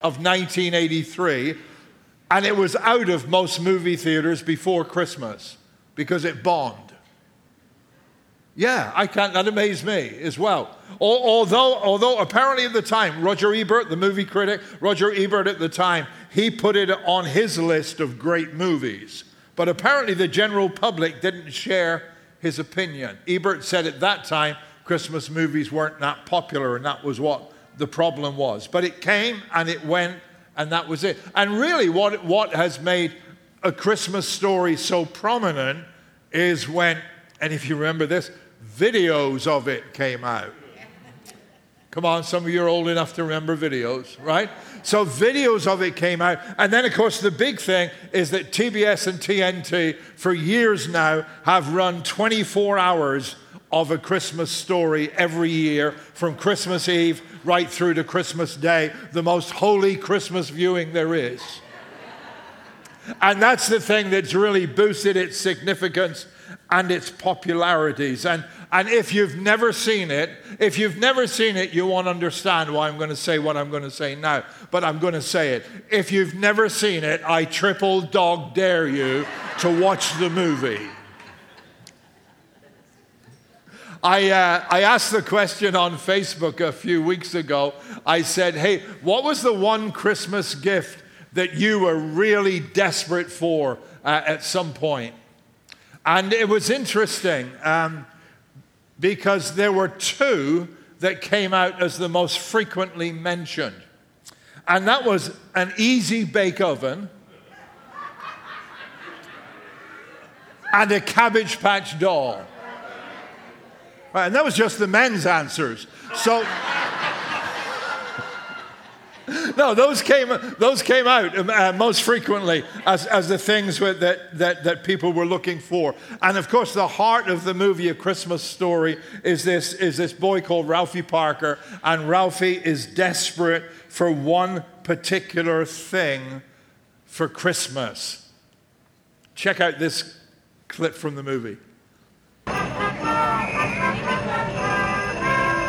of 1983, and it was out of most movie theaters before Christmas because it bombed. Yeah, I can't, that amazed me as well. Although, although apparently at the time, Roger Ebert, the movie critic, Roger Ebert at the time, he put it on his list of great movies. But apparently the general public didn't share his opinion. Ebert said at that time, Christmas movies weren't that popular, and that was what the problem was. But it came and it went, and that was it. And really, what, what has made a Christmas story so prominent is when, and if you remember this, videos of it came out. Come on, some of you are old enough to remember videos, right? So videos of it came out. And then, of course, the big thing is that TBS and TNT for years now have run 24 hours of a Christmas story every year from Christmas Eve right through to Christmas Day, the most holy Christmas viewing there is. And that's the thing that's really boosted its significance and its popularities. And, and if you've never seen it, if you've never seen it, you won't understand why I'm going to say what I'm going to say now. But I'm going to say it. If you've never seen it, I triple dog dare you to watch the movie. I, uh, I asked the question on Facebook a few weeks ago. I said, Hey, what was the one Christmas gift that you were really desperate for uh, at some point? And it was interesting um, because there were two that came out as the most frequently mentioned. And that was an easy bake oven and a Cabbage Patch doll. Right, and that was just the men's answers. So. no, those came, those came out um, uh, most frequently as, as the things that, that, that people were looking for. And of course, the heart of the movie A Christmas Story is this, is this boy called Ralphie Parker. And Ralphie is desperate for one particular thing for Christmas. Check out this clip from the movie.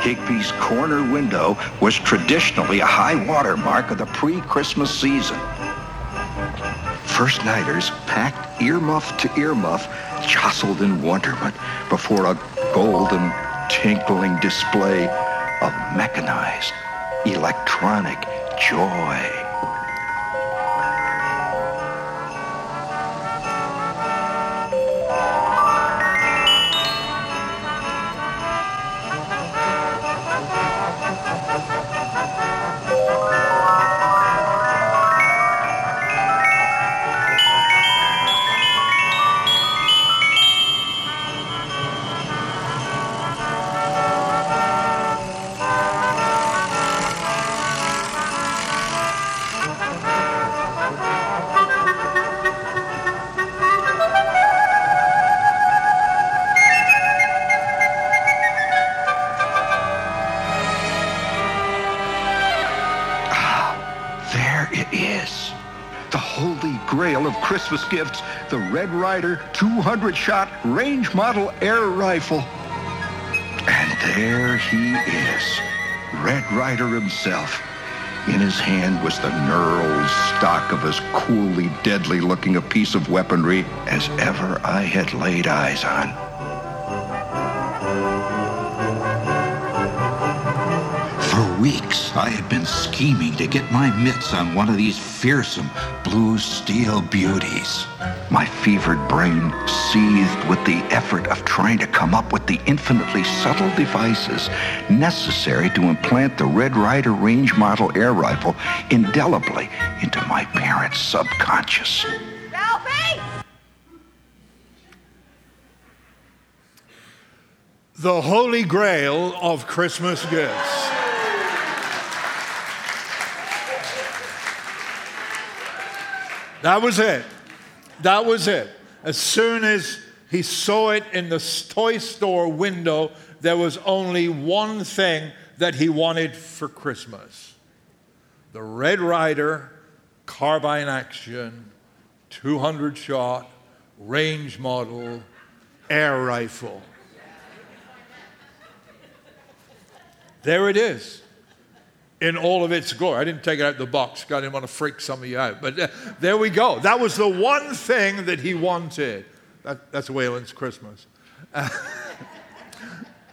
Higbee's corner window was traditionally a high water mark of the pre-Christmas season. First nighters, packed earmuff to earmuff, jostled in wonderment before a golden, tinkling display of mechanized, electronic joy. Christmas gifts the Red Ryder 200 shot range model air rifle. And there he is, Red Ryder himself. In his hand was the knurled stock of as coolly deadly looking a piece of weaponry as ever I had laid eyes on. Weeks, I had been scheming to get my mitts on one of these fearsome blue steel beauties. My fevered brain seethed with the effort of trying to come up with the infinitely subtle devices necessary to implant the Red Ryder range model air rifle indelibly into my parents' subconscious. Ralphie! The holy grail of Christmas gifts. That was it. That was it. As soon as he saw it in the toy store window, there was only one thing that he wanted for Christmas the Red Ryder carbine action, 200 shot, range model, air rifle. There it is. In all of its glory. I didn't take it out of the box. I didn't want to freak some of you out. But uh, there we go. That was the one thing that he wanted. That, that's Waylon's Christmas.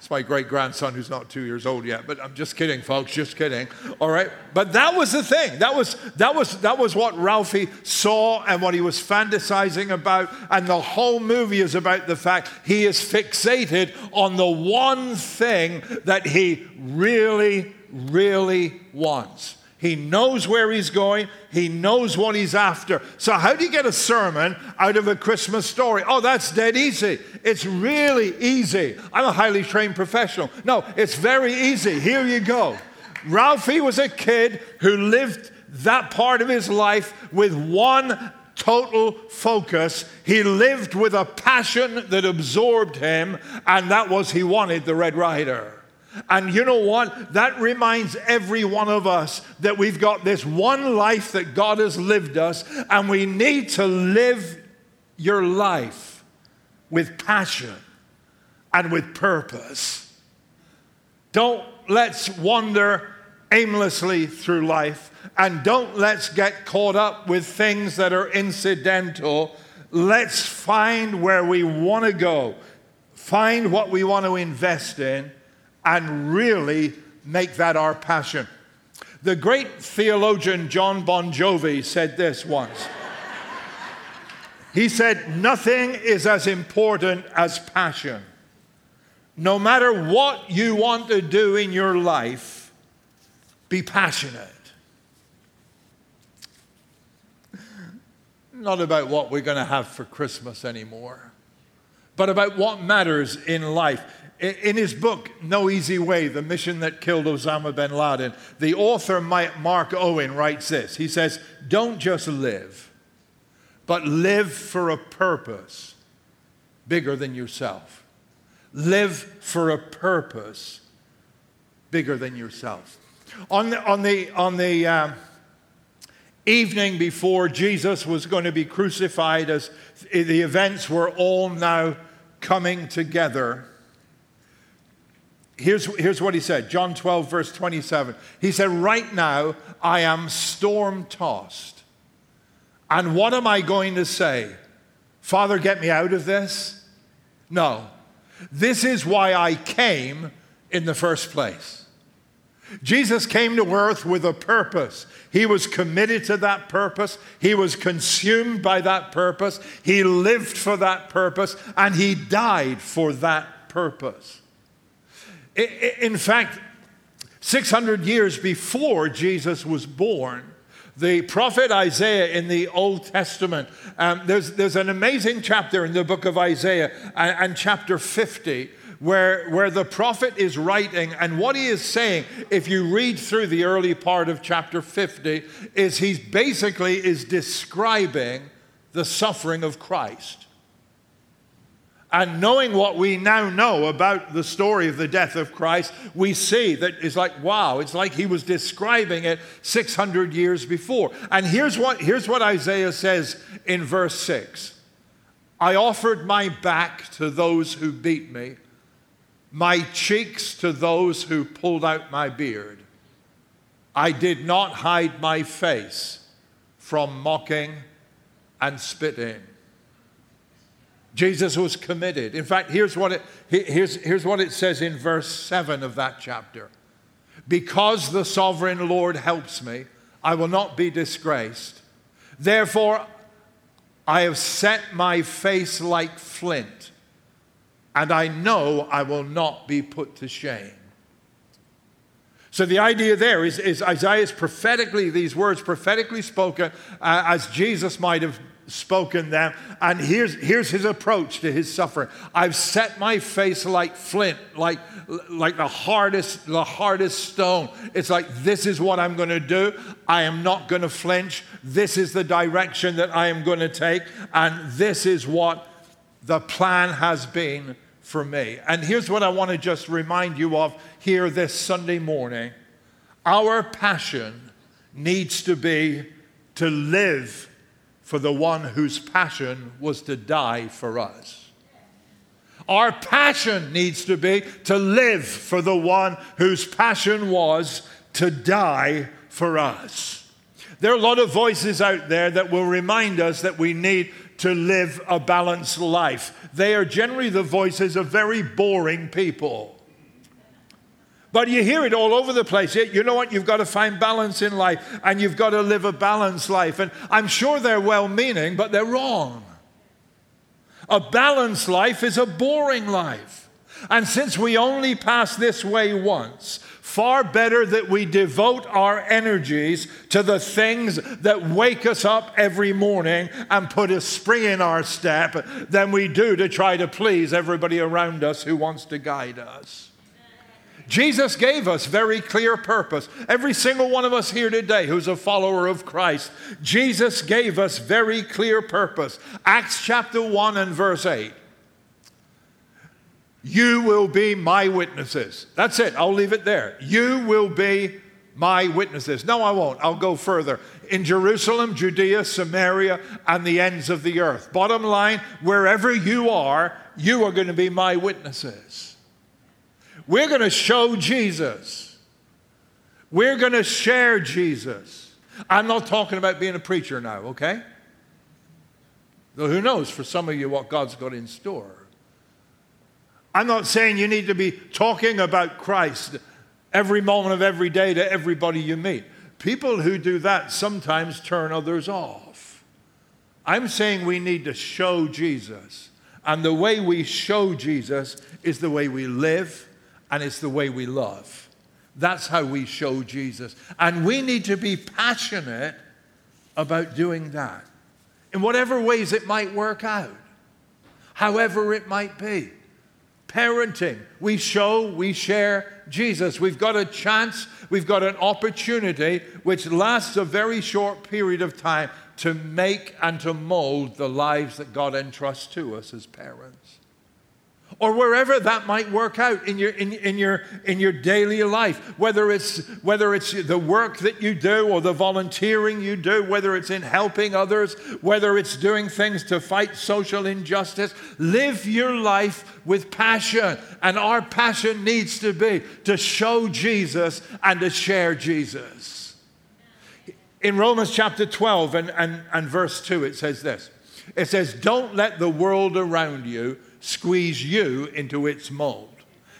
It's my great grandson who's not two years old yet, but I'm just kidding, folks, just kidding. All right. But that was the thing. That was, that was, that was what Ralphie saw and what he was fantasizing about. And the whole movie is about the fact he is fixated on the one thing that he really, really wants. He knows where he's going. He knows what he's after. So, how do you get a sermon out of a Christmas story? Oh, that's dead easy. It's really easy. I'm a highly trained professional. No, it's very easy. Here you go. Ralphie was a kid who lived that part of his life with one total focus. He lived with a passion that absorbed him, and that was he wanted the Red Ryder. And you know what? That reminds every one of us that we've got this one life that God has lived us, and we need to live your life with passion and with purpose. Don't let's wander aimlessly through life, and don't let's get caught up with things that are incidental. Let's find where we want to go, find what we want to invest in and really make that our passion. The great theologian John Bon Jovi said this once. He said, Nothing is as important as passion. No matter what you want to do in your life, be passionate. Not about what we're going to have for Christmas anymore, but about what matters in life. In his book, No Easy Day The Mission That Killed Osama bin Laden, the author Mark Owen writes this. He says, Don't just live, but live for a purpose bigger than yourself. Live for a purpose bigger than yourself. On the, on the, on the uh, evening before Jesus was going to be crucified, as the events were all now coming together Here's, here's what he said John 12, verse 27. He said, Right now I am storm tossed. And what am I going to say? Father, get me out of this? No. This is why I came in the first place. Jesus came to earth with a purpose. He was committed to that purpose. He was consumed by that purpose. He lived for that purpose. And he died for that purpose. In fact, 600 years before Jesus was born, the prophet Isaiah in the Old Testament, um, there's, there's an amazing chapter in the book of Isaiah and, and chapter 50 where, where the prophet is writing, and what he is saying, if you read through the early part of chapter 50, is he basically is describing the suffering of Christ. And knowing what we now know about the story of the death of Christ, we see that it's like, wow, it's like he was describing it 600 years before. And here's what, here's what Isaiah says in verse 6 I offered my back to those who beat me, my cheeks to those who pulled out my beard. I did not hide my face from mocking and spitting. Jesus was committed. In fact, here's what it, here's, here's what it says in verse 7 of that chapter Because the sovereign Lord helps me, I will not be disgraced. Therefore, I have set my face like flint, and I know I will not be put to shame. So the idea there is, is Isaiah's prophetically, these words prophetically spoken uh, as Jesus might have spoken them. And here's, here's his approach to his suffering. I've set my face like flint, like, like the hardest, the hardest stone. It's like, this is what I'm going to do. I am not going to flinch. This is the direction that I am going to take. And this is what the plan has been for me. And here's what I want to just remind you of here this Sunday morning. Our passion needs to be to live for the one whose passion was to die for us. Our passion needs to be to live for the one whose passion was to die for us. There are a lot of voices out there that will remind us that we need to live a balanced life. They are generally the voices of very boring people. But you hear it all over the place. You know what? You've got to find balance in life and you've got to live a balanced life. And I'm sure they're well meaning, but they're wrong. A balanced life is a boring life. And since we only pass this way once, far better that we devote our energies to the things that wake us up every morning and put a spring in our step than we do to try to please everybody around us who wants to guide us. Jesus gave us very clear purpose. Every single one of us here today who's a follower of Christ, Jesus gave us very clear purpose. Acts chapter 1 and verse 8. You will be my witnesses. That's it. I'll leave it there. You will be my witnesses. No, I won't. I'll go further. In Jerusalem, Judea, Samaria, and the ends of the earth. Bottom line, wherever you are, you are going to be my witnesses. We're going to show Jesus. We're going to share Jesus. I'm not talking about being a preacher now, okay? Though who knows for some of you what God's got in store. I'm not saying you need to be talking about Christ every moment of every day to everybody you meet. People who do that sometimes turn others off. I'm saying we need to show Jesus. And the way we show Jesus is the way we live and it's the way we love. That's how we show Jesus. And we need to be passionate about doing that in whatever ways it might work out, however it might be. Parenting, we show, we share Jesus. We've got a chance, we've got an opportunity which lasts a very short period of time to make and to mold the lives that God entrusts to us as parents or wherever that might work out in your, in, in, your, in your daily life, whether it's, whether it's the work that you do or the volunteering you do, whether it's in helping others, whether it's doing things to fight social injustice. Live your life with passion. And our passion needs to be to show Jesus and to share Jesus. In Romans chapter 12 and, and, and verse 2, it says this it says, Don't let the world around you squeeze you into its mold.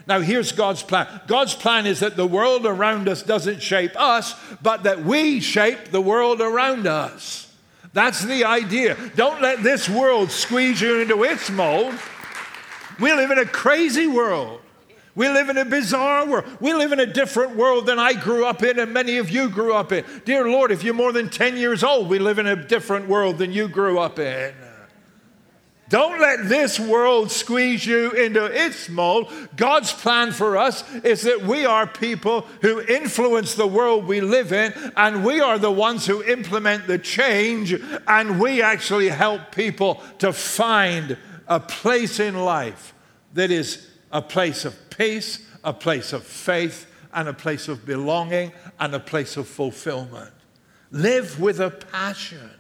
Now, here's God's plan. God's plan is that the world around us doesn't shape us, but that we shape the world around us. That's the idea. Don't let this world squeeze you into its mold. We live in a crazy world. We live in a bizarre world. We live in a different world than I grew up in and many of you grew up in. Dear Lord, if you're more than 10 years old, we live in a different world than you grew up in. Don't let this world squeeze you into its mold. God's plan for us is that we are people who influence the world we live in, and we are the ones who implement the change, and we actually help people to find a place in life that is a place of peace, a place of faith, and a place of belonging, and a place of fulfillment. Live with a passion.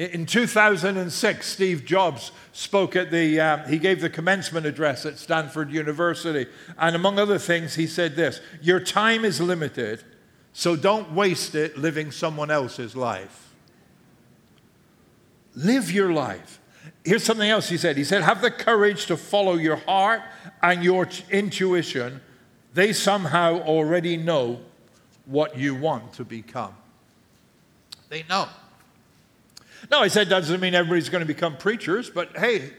In 2006, Steve Jobs spoke at the, uh, he gave the commencement address at Stanford University. And among other things, he said this Your time is limited, so don't waste it living someone else's life. Live your life. Here's something else he said. He said, Have the courage to follow your heart and your intuition. They somehow already know what you want to become. They know. Now, I said that doesn't mean everybody's going to become preachers, but hey,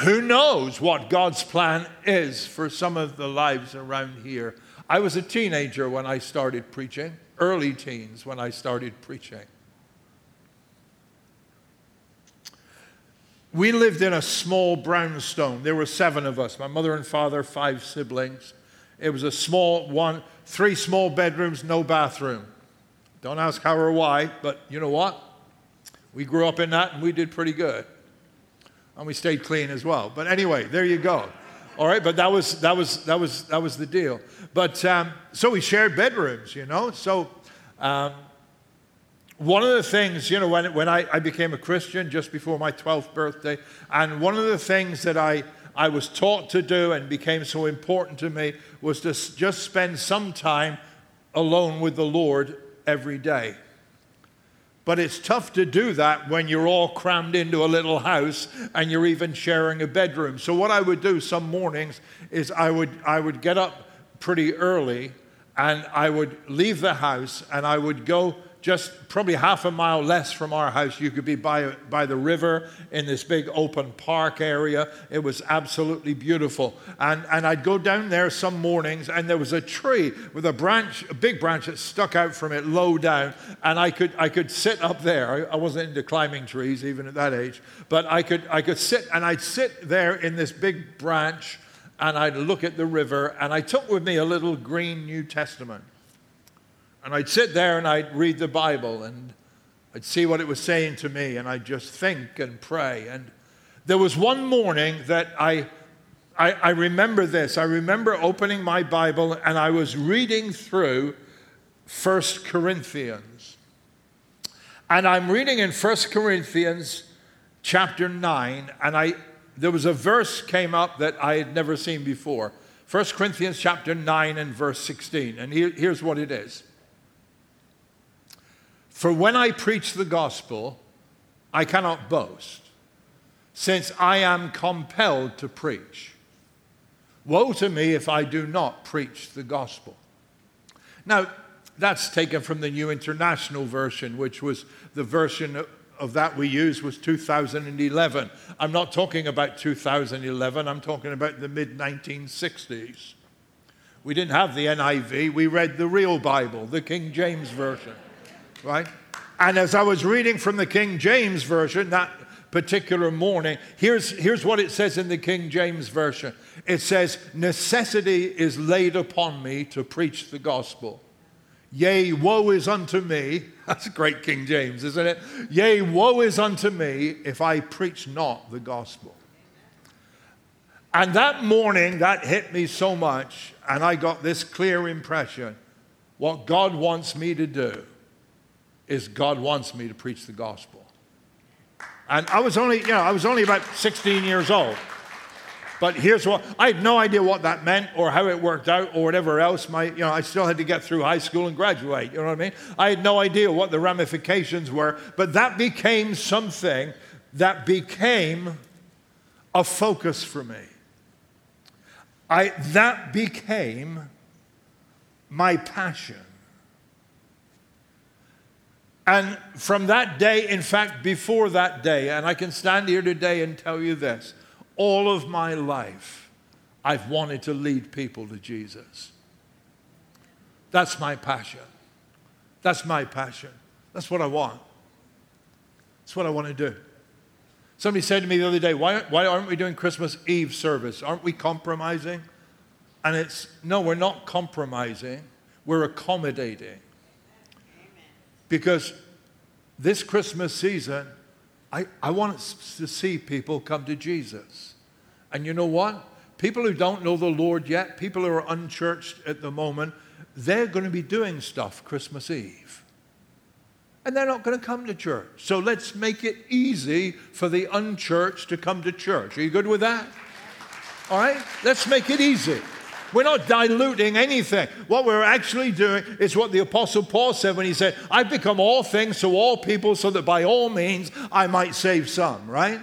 who knows what God's plan is for some of the lives around here. I was a teenager when I started preaching, early teens when I started preaching. We lived in a small brownstone. There were seven of us my mother and father, five siblings. It was a small one, three small bedrooms, no bathroom. Don't ask how or why, but you know what? We grew up in that and we did pretty good. And we stayed clean as well. But anyway, there you go. All right, but that was that was that was that was the deal. But um, so we shared bedrooms, you know. So um, one of the things, you know, when when I, I became a Christian just before my 12th birthday, and one of the things that I I was taught to do and became so important to me was to just spend some time alone with the Lord every day. But it's tough to do that when you're all crammed into a little house and you're even sharing a bedroom. So what I would do some mornings is I would I would get up pretty early and I would leave the house and I would go just probably half a mile less from our house. You could be by, by the river in this big open park area. It was absolutely beautiful. And, and I'd go down there some mornings, and there was a tree with a branch, a big branch that stuck out from it low down. And I could, I could sit up there. I, wasn't into climbing trees even at that age, but I could, I could sit, and I'd sit there in this big branch and I'd look at the river, and I took with me a little green New Testament. And I'd sit there and I'd read the Bible and I'd see what it was saying to me and I'd just think and pray. And there was one morning that I, I, I remember this. I remember opening my Bible and I was reading through First Corinthians. And I'm reading in First Corinthians chapter 9 and I, there was a verse came up that I had never seen before. 1 Corinthians chapter 9 and verse 16. And here, here's what it is. For when I preach the gospel, I cannot boast, since I am compelled to preach. Woe to me if I do not preach the gospel. Now, that's taken from the New International Version, which was the version of that we use was 2011. I'm not talking about 2011, I'm talking about the mid 1960s. We didn't have the NIV, we read the real Bible, the King James Version right? And as I was reading from the King James Version that particular morning, here's, here's what it says in the King James Version it says, Necessity is laid upon me to preach the gospel. Yea, woe is unto me. That's great King James, isn't it? Yea, woe is unto me if I preach not the gospel. And that morning, that hit me so much, and I got this clear impression what God wants me to do is God wants me to preach the gospel. And I was only, you know, I was only about 16 years old. But here's what I had no idea what that meant or how it worked out or whatever else. My, you know, I still had to get through high school and graduate. You know what I mean? I had no idea what the ramifications were, but that became something that became a focus for me. I, that became my passion. And from that day, in fact, before that day, and I can stand here today and tell you this all of my life, I've wanted to lead people to Jesus. That's my passion. That's my passion. That's what I want. That's what I want to do. Somebody said to me the other day, why, why aren't we doing Christmas Eve service? Aren't we compromising? And it's, no, we're not compromising, we're accommodating. Because this Christmas season, I, I want to see people come to Jesus. And you know what? People who don't know the Lord yet, people who are unchurched at the moment, they're going to be doing stuff Christmas Eve. And they're not going to come to church. So let's make it easy for the unchurched to come to church. Are you good with that? All right? Let's make it easy. We're not diluting anything. What we're actually doing is what the Apostle Paul said when he said, I've become all things to all people so that by all means I might save some, right?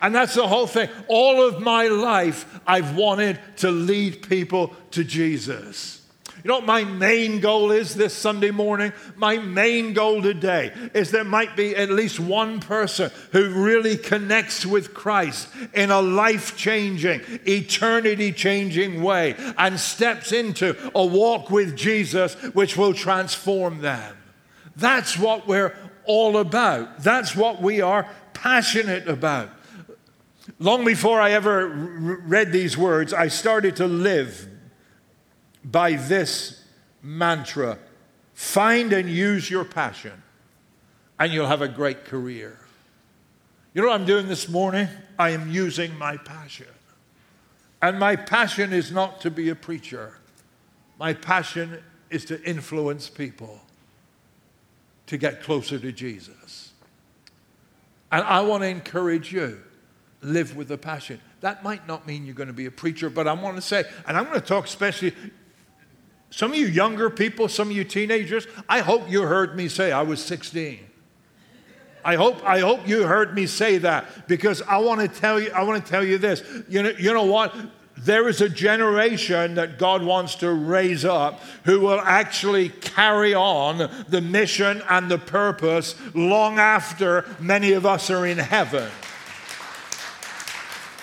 And that's the whole thing. All of my life, I've wanted to lead people to Jesus. You know what my main goal is this Sunday morning? My main goal today is there might be at least one person who really connects with Christ in a life changing, eternity changing way and steps into a walk with Jesus which will transform them. That's what we're all about. That's what we are passionate about. Long before I ever read these words, I started to live by this mantra find and use your passion, and you'll have a great career. You know what I'm doing this morning? I am using my passion. And my passion is not to be a preacher, my passion is to influence people to get closer to Jesus. And I want to encourage you live with a passion. That might not mean you're going to be a preacher, but I want to say, and I'm going to talk especially some of you younger people, some of you teenagers, I hope you heard me say I was 16. I hope, I hope you heard me say that because I want to tell you, I want to tell you this. You know, you know what? There is a generation that God wants to raise up who will actually carry on the mission and the purpose long after many of us are in heaven.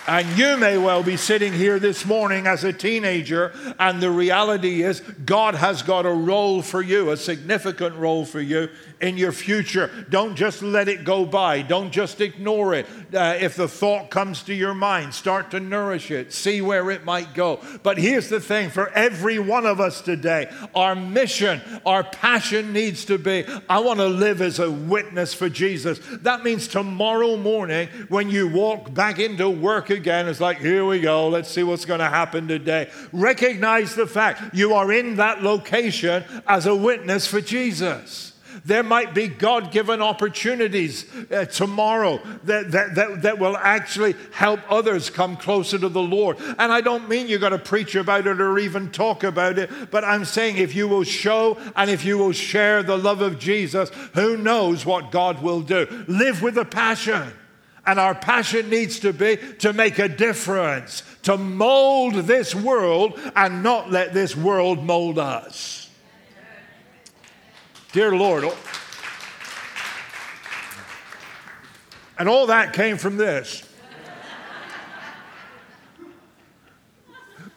And you may well be sitting here this morning as a teenager, and the reality is God has got a role for you, a significant role for you in your future. Don't just let it go by. Don't just ignore it. Uh, if the thought comes to your mind, start to nourish it, see where it might go. But here's the thing for every one of us today, our mission, our passion needs to be I want to live as a witness for Jesus. That means tomorrow morning, when you walk back into work again, it's like, here we go, let's see what's going to happen today. Recognize the fact you are in that location as a witness for Jesus. There might be God given opportunities uh, tomorrow that, that, that, that will actually help others come closer to the Lord. And I don't mean you're going to preach about it or even talk about it, but I'm saying if you will show and if you will share the love of Jesus, who knows what God will do. Live with a passion. And our passion needs to be to make a difference, to mold this world and not let this world mold us. Dear Lord. And all that came from this.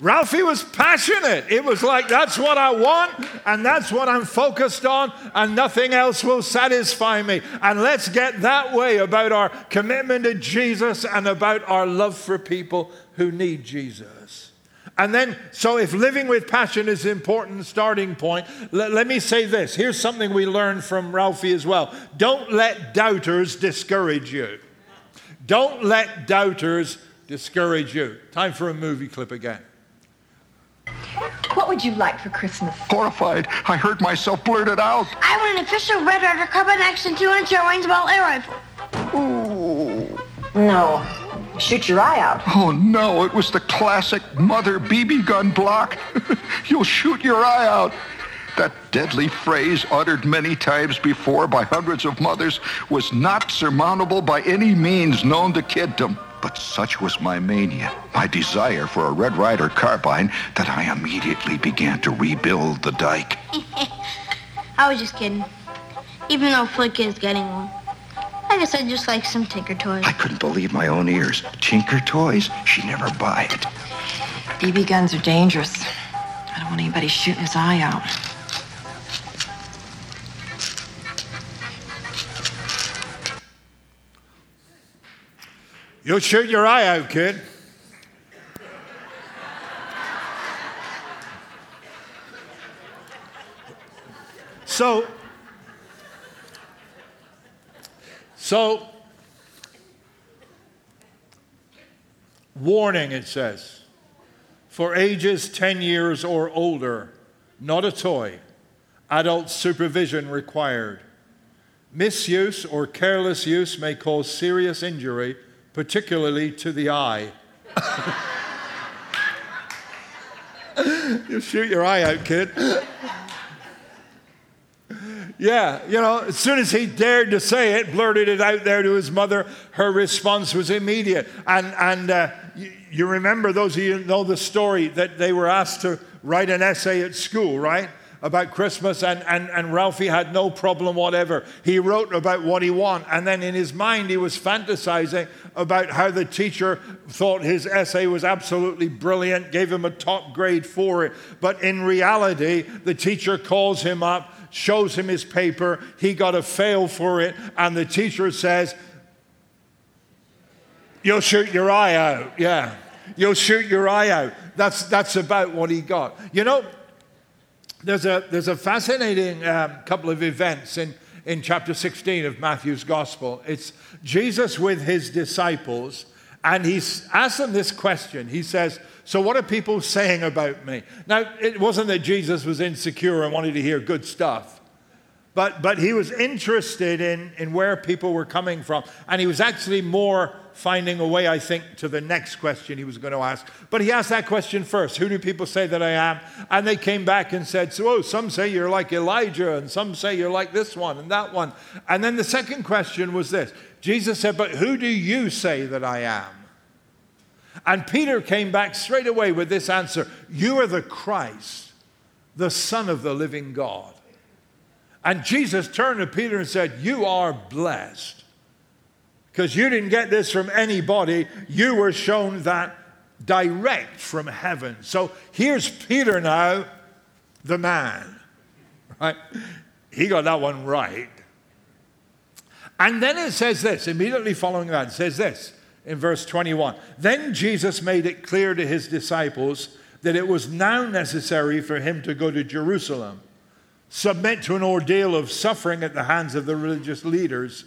Ralphie was passionate. It was like, that's what I want, and that's what I'm focused on, and nothing else will satisfy me. And let's get that way about our commitment to Jesus and about our love for people who need Jesus. And then, so if living with passion is an important starting point, let, let, me say this. Here's something we learned from Ralphie as well. Don't let doubters discourage you. Don't let doubters discourage you. Time for a movie clip again. What would you like for Christmas? Horrified, I heard myself blurt it out. I want an official Red Ryder Carbine Action 200 Airlines Ball Air Rifle. Ooh. No. Shoot your eye out. Oh, no, it was the classic mother BB gun block. You'll shoot your eye out. That deadly phrase, uttered many times before by hundreds of mothers, was not surmountable by any means known to kiddom. But such was my mania, my desire for a Red Ryder carbine, that I immediately began to rebuild the dike. I was just kidding. Even though Flick is getting one. I guess I'd just like some Tinker Toys. I couldn't believe my own ears. Tinker Toys? She'd never buy it. BB guns are dangerous. I don't want anybody shooting his eye out. You'll shoot your eye out, kid. So, So, warning, it says, for ages 10 years or older, not a toy, adult supervision required. Misuse or careless use may cause serious injury, particularly to the eye. you shoot your eye out, kid. Yeah, you know, as soon as he dared to say it, blurted it out there to his mother, her response was immediate. And, and uh, you, you remember, those of you know the story, that they were asked to write an essay at school, right? About Christmas, and, and, and Ralphie had no problem whatever. He wrote about what he wanted, and then in his mind, he was fantasizing about how the teacher thought his essay was absolutely brilliant, gave him a top grade for it. But in reality, the teacher calls him up shows him his paper. He got a fail for it, and the teacher says, You'll shoot your eye out. Yeah. You'll shoot your eye out. That's, that's about what he got. You know, there's a, there's a fascinating um, couple of events in, in chapter 16 of Matthew's gospel. It's Jesus with his disciples, and he's asked them this question. He says, so, what are people saying about me? Now, it wasn't that Jesus was insecure and wanted to hear good stuff, but, but he was interested in, in where people were coming from. And he was actually more finding a way, I think, to the next question he was going to ask. But he asked that question first Who do people say that I am? And they came back and said, So, oh, some say you're like Elijah, and some say you're like this one and that one. And then the second question was this Jesus said, But who do you say that I am? And Peter came back straight away with this answer You are the Christ, the Son of the living God. And Jesus turned to Peter and said, You are blessed. Because you didn't get this from anybody, you were shown that direct from heaven. So here's Peter now, the man. Right? He got that one right. And then it says this, immediately following that, it says this in verse 21. Then Jesus made it clear to his disciples that it was now necessary for him to go to Jerusalem, submit to an ordeal of suffering at the hands of the religious leaders,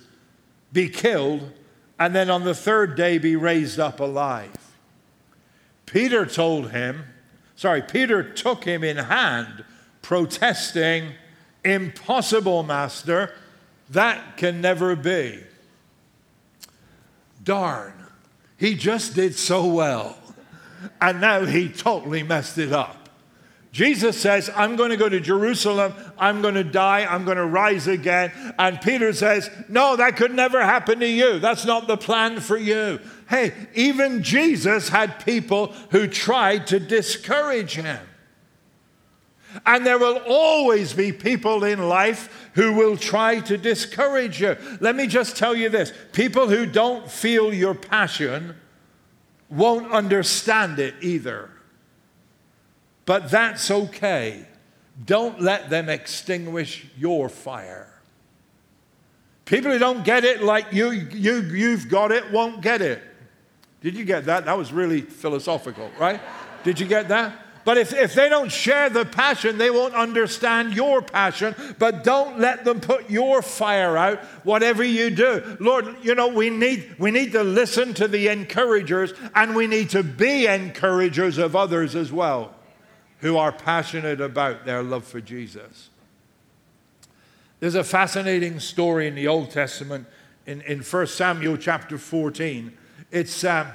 be killed, and then on the third day be raised up alive. Peter told him, sorry, Peter took him in hand, protesting, Impossible, Master, that can never be. Darn, he just did so well, and now he totally messed it up. Jesus says, I'm going to go to Jerusalem, I'm going to die, I'm going to rise again. And Peter says, No, that could never happen to you. That's not the plan for you. Hey, even Jesus had people who tried to discourage him. And there will always be people in life who will try to discourage you. Let me just tell you this people who don't feel your passion won't understand it either. But that's okay. Don't let them extinguish your fire. People who don't get it like you, you, you've got it won't get it. Did you get that? That was really philosophical, right? Did you get that? But if, if they don't share the passion, they won't understand your passion. But don't let them put your fire out, whatever you do. Lord, you know, we need, we need to listen to the encouragers and we need to be encouragers of others as well who are passionate about their love for Jesus. There's a fascinating story in the Old Testament in, in 1 Samuel chapter 14. It's, uh,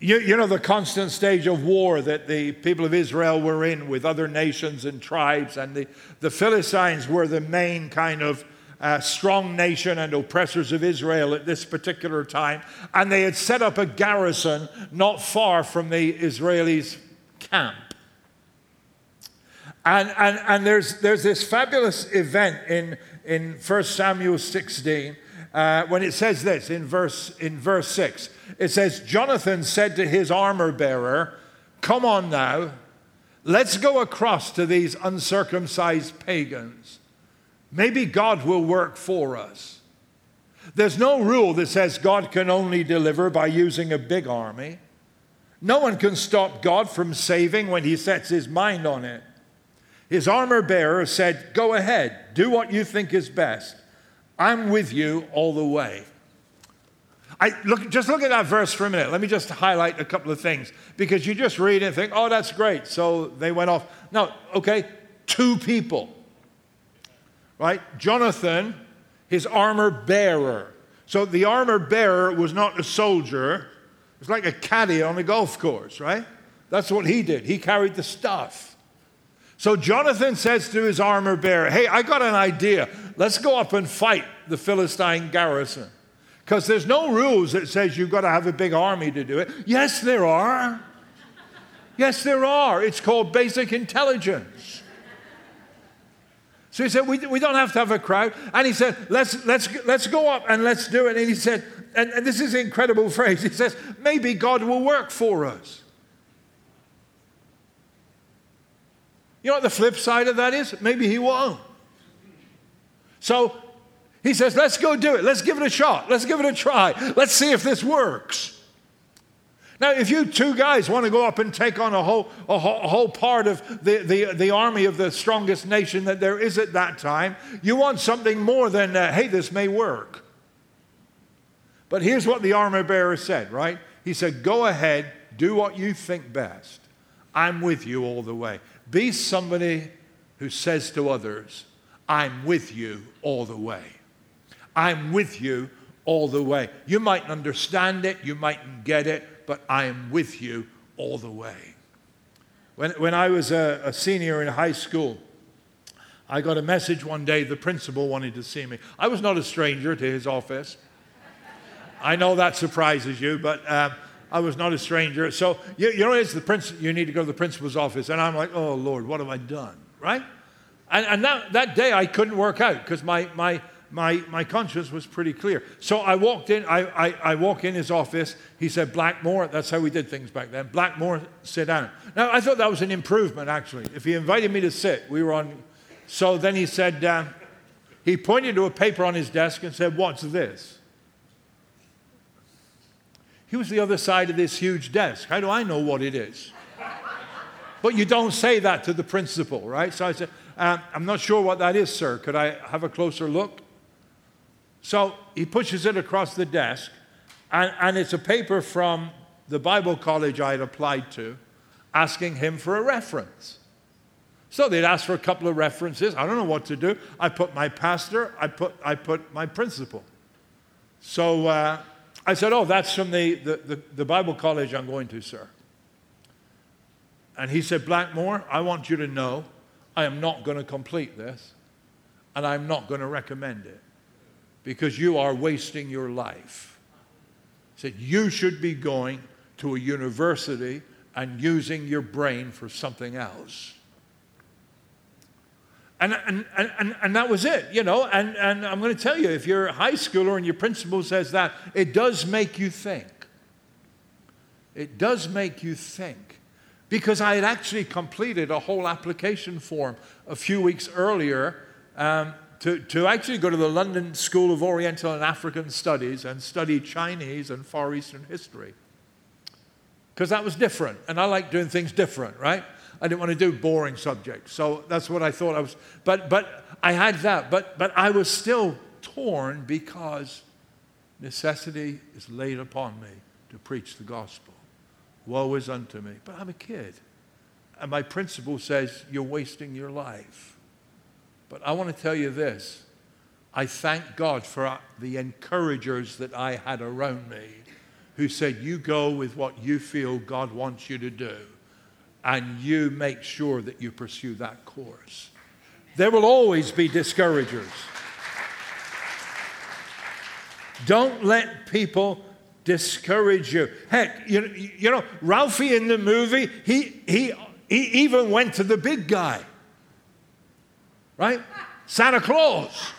you, you know, the constant stage of war that the people of Israel were in with other nations and tribes, and the, the Philistines were the main kind of uh, strong nation and oppressors of Israel at this particular time. And they had set up a garrison not far from the Israelis' camp. And, and, and there's, there's this fabulous event in, in 1 Samuel 16 uh, when it says this in verse, in verse 6. It says, Jonathan said to his armor bearer, Come on now, let's go across to these uncircumcised pagans. Maybe God will work for us. There's no rule that says God can only deliver by using a big army. No one can stop God from saving when he sets his mind on it. His armor bearer said, Go ahead, do what you think is best. I'm with you all the way. I look, just look at that verse for a minute. Let me just highlight a couple of things because you just read and think, oh, that's great. So they went off. No, okay, two people, right? Jonathan, his armor bearer. So the armor bearer was not a soldier, it was like a caddy on a golf course, right? That's what he did. He carried the stuff. So Jonathan says to his armor bearer, Hey, I got an idea. Let's go up and fight the Philistine garrison. Because there's no rules that says you've got to have a big army to do it. Yes, there are. Yes, there are. It's called basic intelligence. So he said, we, we don't have to have a crowd. And he said, let's, let's, let's go up and let's do it. And he said, and, and this is an incredible phrase. He says, maybe God will work for us. You know what the flip side of that is? Maybe he won't. So he says, let's go do it. Let's give it a shot. Let's give it a try. Let's see if this works. Now, if you two guys want to go up and take on a whole, a whole, a whole part of the, the, the army of the strongest nation that there is at that time, you want something more than, uh, hey, this may work. But here's what the armor bearer said, right? He said, go ahead, do what you think best. I'm with you all the way. Be somebody who says to others, I'm with you all the way. I'm with you all the way. You mightn't understand it, you mightn't get it, but I am with you all the way. When, when I was a, a senior in high school, I got a message one day, the principal wanted to see me. I was not a stranger to his office. I know that surprises you, but um, I was not a stranger. So, you, you know, it's the principal, you need to go to the principal's office. And I'm like, oh, Lord, what have I done? Right? And, and that, that day I couldn't work out because my, my, my, my conscience was pretty clear. So I walked in, I, I, I walk in his office. He said, Blackmore, that's how we did things back then. Blackmore, sit down. Now, I thought that was an improvement, actually. If he invited me to sit, we were on. So then he said, uh, he pointed to a paper on his desk and said, What's this? He was the other side of this huge desk. How do I know what it is? but you don't say that to the principal, right? So I said, uh, I'm not sure what that is, sir. Could I have a closer look? So he pushes it across the desk, and, and it's a paper from the Bible college I had applied to asking him for a reference. So they'd ask for a couple of references. I don't know what to do. I put my pastor, I put, I put my principal. So uh, I said, Oh, that's from the, the, the, the Bible college I'm going to, sir. And he said, Blackmore, I want you to know I am not going to complete this, and I'm not going to recommend it because you are wasting your life. He said, You should be going to a university and using your brain for something else. And, and, and, and that was it, you know. And, and I'm going to tell you, if you're a high schooler and your principal says that, it does make you think. It does make you think. Because I had actually completed a whole application form a few weeks earlier um, to, to actually go to the London School of Oriental and African Studies and study Chinese and Far Eastern history. Because that was different, and I like doing things different, right? I didn't want to do boring subjects, so that's what I thought I was. But, but I had that, but, but I was still torn because necessity is laid upon me to preach the gospel. Woe is unto me. But I'm a kid. And my principal says, You're wasting your life. But I want to tell you this I thank God for uh, the encouragers that I had around me who said, You go with what you feel God wants you to do, and you make sure that you pursue that course. There will always be discouragers. Don't let people discourage you. Heck, you, you know, Ralphie in the movie, he, he, he even went to the big guy right? Santa Claus,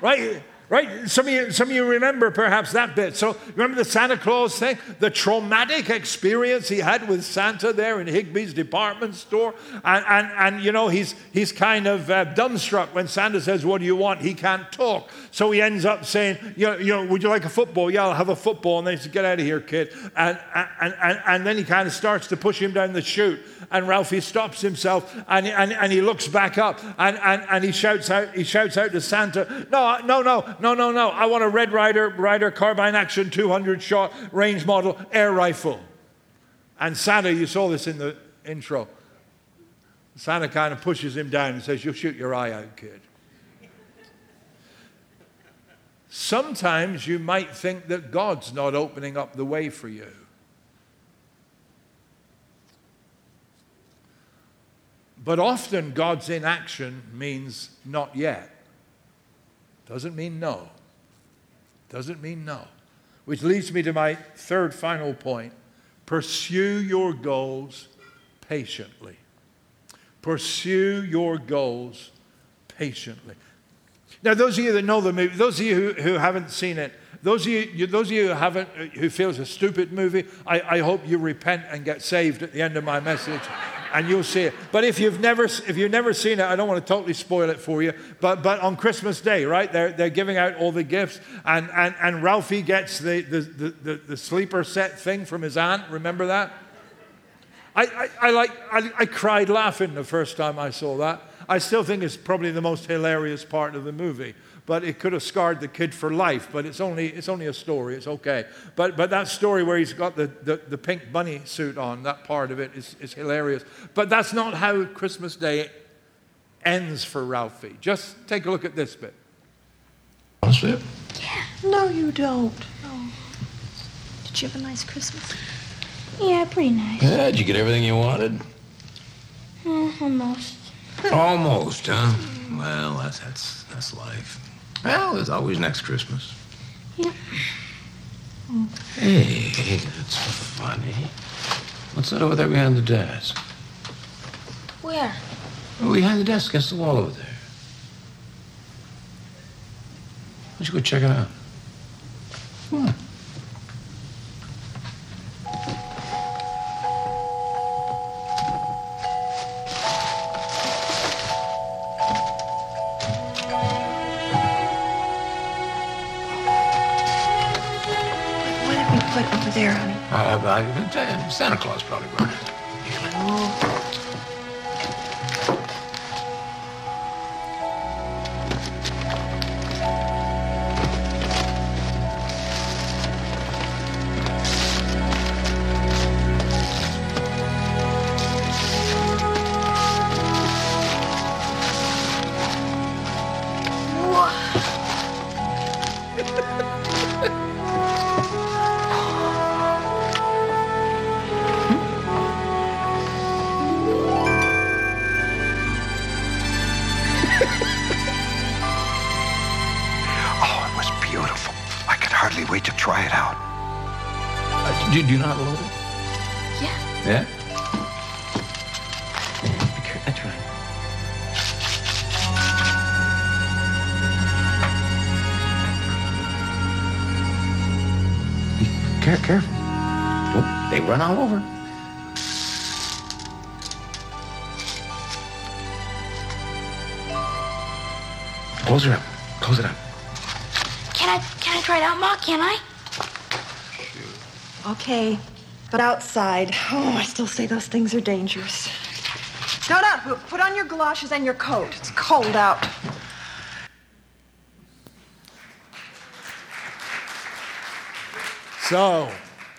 right? Right? Some of, you, some of you remember perhaps that bit. So, remember the Santa Claus thing? The traumatic experience he had with Santa there in Higbee's department store. And, and, and you know, he's, he's kind of uh, dumbstruck when Santa says, What do you want? He can't talk. So he ends up saying, You know, you know Would you like a football? Yeah, I'll have a football. And they say, Get out of here, kid. And, and, and, and then he kind of starts to push him down the chute. And Ralphie stops himself and, and, and he looks back up and, and, and he, shouts out, he shouts out to Santa, No, no, no no, no, no. I want a Red Ryder, Ryder carbine action 200 shot range model air rifle. And Santa, you saw this in the intro. Santa kind of pushes him down and says, You'll shoot your eye out, kid. Sometimes you might think that God's not opening up the way for you. But often God's inaction means not yet. Doesn't mean no. Doesn't mean no. Which leads me to my third final point pursue your goals patiently. Pursue your goals patiently. Now, those of you that know the movie, those of you who, who haven't seen it, those of you, those of you who haven't, uh, who feel it's a stupid movie, I, I hope you repent and get saved at the end of my message and you'll see it. But if you've never, if you've never seen it, I don't want to totally spoil it for you. But, but on Christmas Day, right, they're, they're giving out all the gifts, and, and, and Ralphie gets the, the, the, the, sleeper set thing from his aunt. Remember that? I, I, I like, I, I cried laughing the first time I saw that. I still think it's probably the most hilarious part of the movie but it could have scarred the kid for life. But it's only, it's only a story. It's okay. But, but that story where he's got the, the, the pink bunny suit on, that part of it is, is hilarious. But that's not how Christmas Day ends for Ralphie. Just take a look at this bit. Want to No, you don't. Oh. Did you have a nice Christmas? Yeah, pretty nice. Yeah, did you get everything you wanted? Uh, almost. Almost, huh? Well, that's that's that's life. Well, there's always next Christmas. Yeah. Hey, that's funny. What's that over there behind the desk? Where? Oh, behind the desk, against the wall over there. Why don't you go check it out? Come on. Santa Claus probably brought it. Outside. Oh, I still say those things are dangerous. No, no, put, put on your galoshes and your coat. It's cold out. So,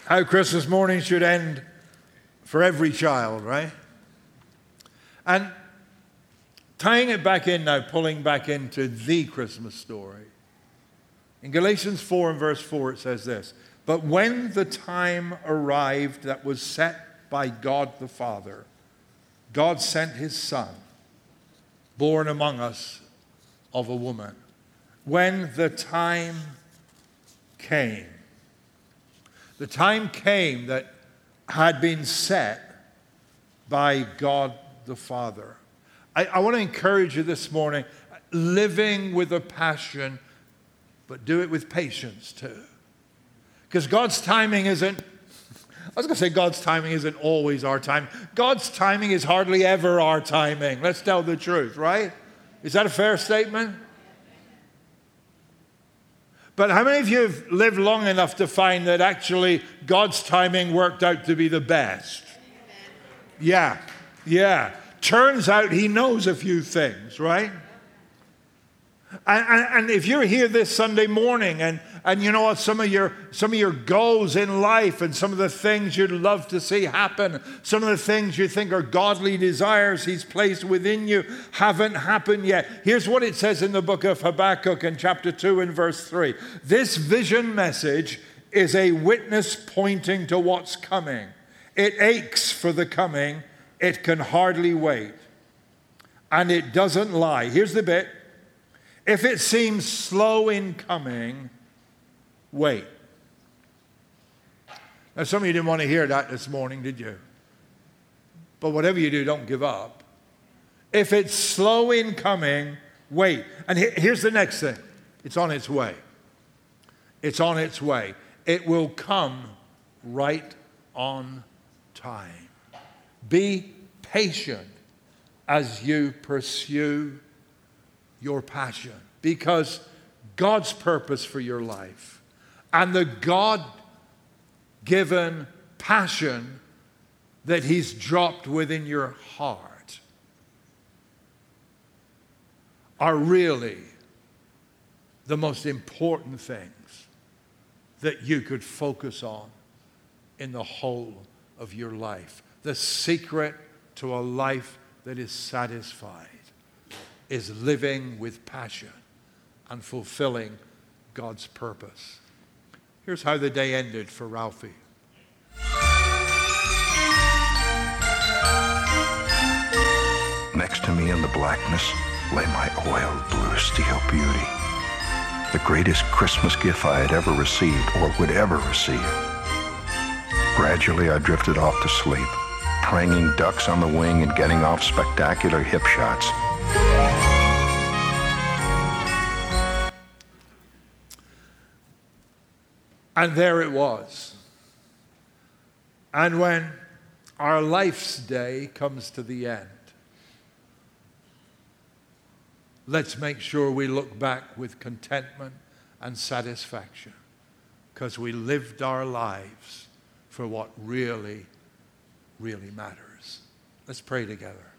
how Christmas morning should end for every child, right? And tying it back in now, pulling back into the Christmas story. In Galatians 4 and verse 4, it says this But when the time arrived that was set by God the Father, God sent his Son, born among us of a woman. When the time came, the time came that had been set by God the Father. I, I want to encourage you this morning living with a passion, but do it with patience too. Because God's timing isn't, I was going to say God's timing isn't always our time. God's timing is hardly ever our timing. Let's tell the truth, right? Is that a fair statement? But how many of you have lived long enough to find that actually God's timing worked out to be the best? Yeah, yeah. Turns out He knows a few things, right? And, and, if you're here this Sunday morning and, and you know what, some of, your, some of your goals in life and some of the things you'd love to see happen, some of the things you think are godly desires He's placed within you haven't happened yet. Here's what it says in the book of Habakkuk in chapter 2 and verse 3. This vision message is a witness pointing to what's coming. It aches for the coming, it can hardly wait. And it doesn't lie. Here's the bit. If it seems slow in coming, wait. Now, some of you didn't want to hear that this morning, did you? But whatever you do, don't give up. If it's slow in coming, wait. And here's the next thing it's on its way. It's on its way. It will come right on time. Be patient as you pursue your passion because God's purpose for your life and the God given passion that He's dropped within your heart are really the most important things that you could focus on in the whole of your life. The secret to a life that is satisfied. Is living with passion and fulfilling God's purpose. Here's how the day ended for Ralphie. Next to me in the blackness lay my oiled blue steel beauty. The greatest Christmas gift I had ever received or would ever receive. Gradually, I drifted off to sleep, pranging ducks on the wing and getting off spectacular hip shots. And there it was. And when our life's day comes to the end, let's make sure we look back with contentment and satisfaction because we lived our lives for what really, really matters. Let's pray together.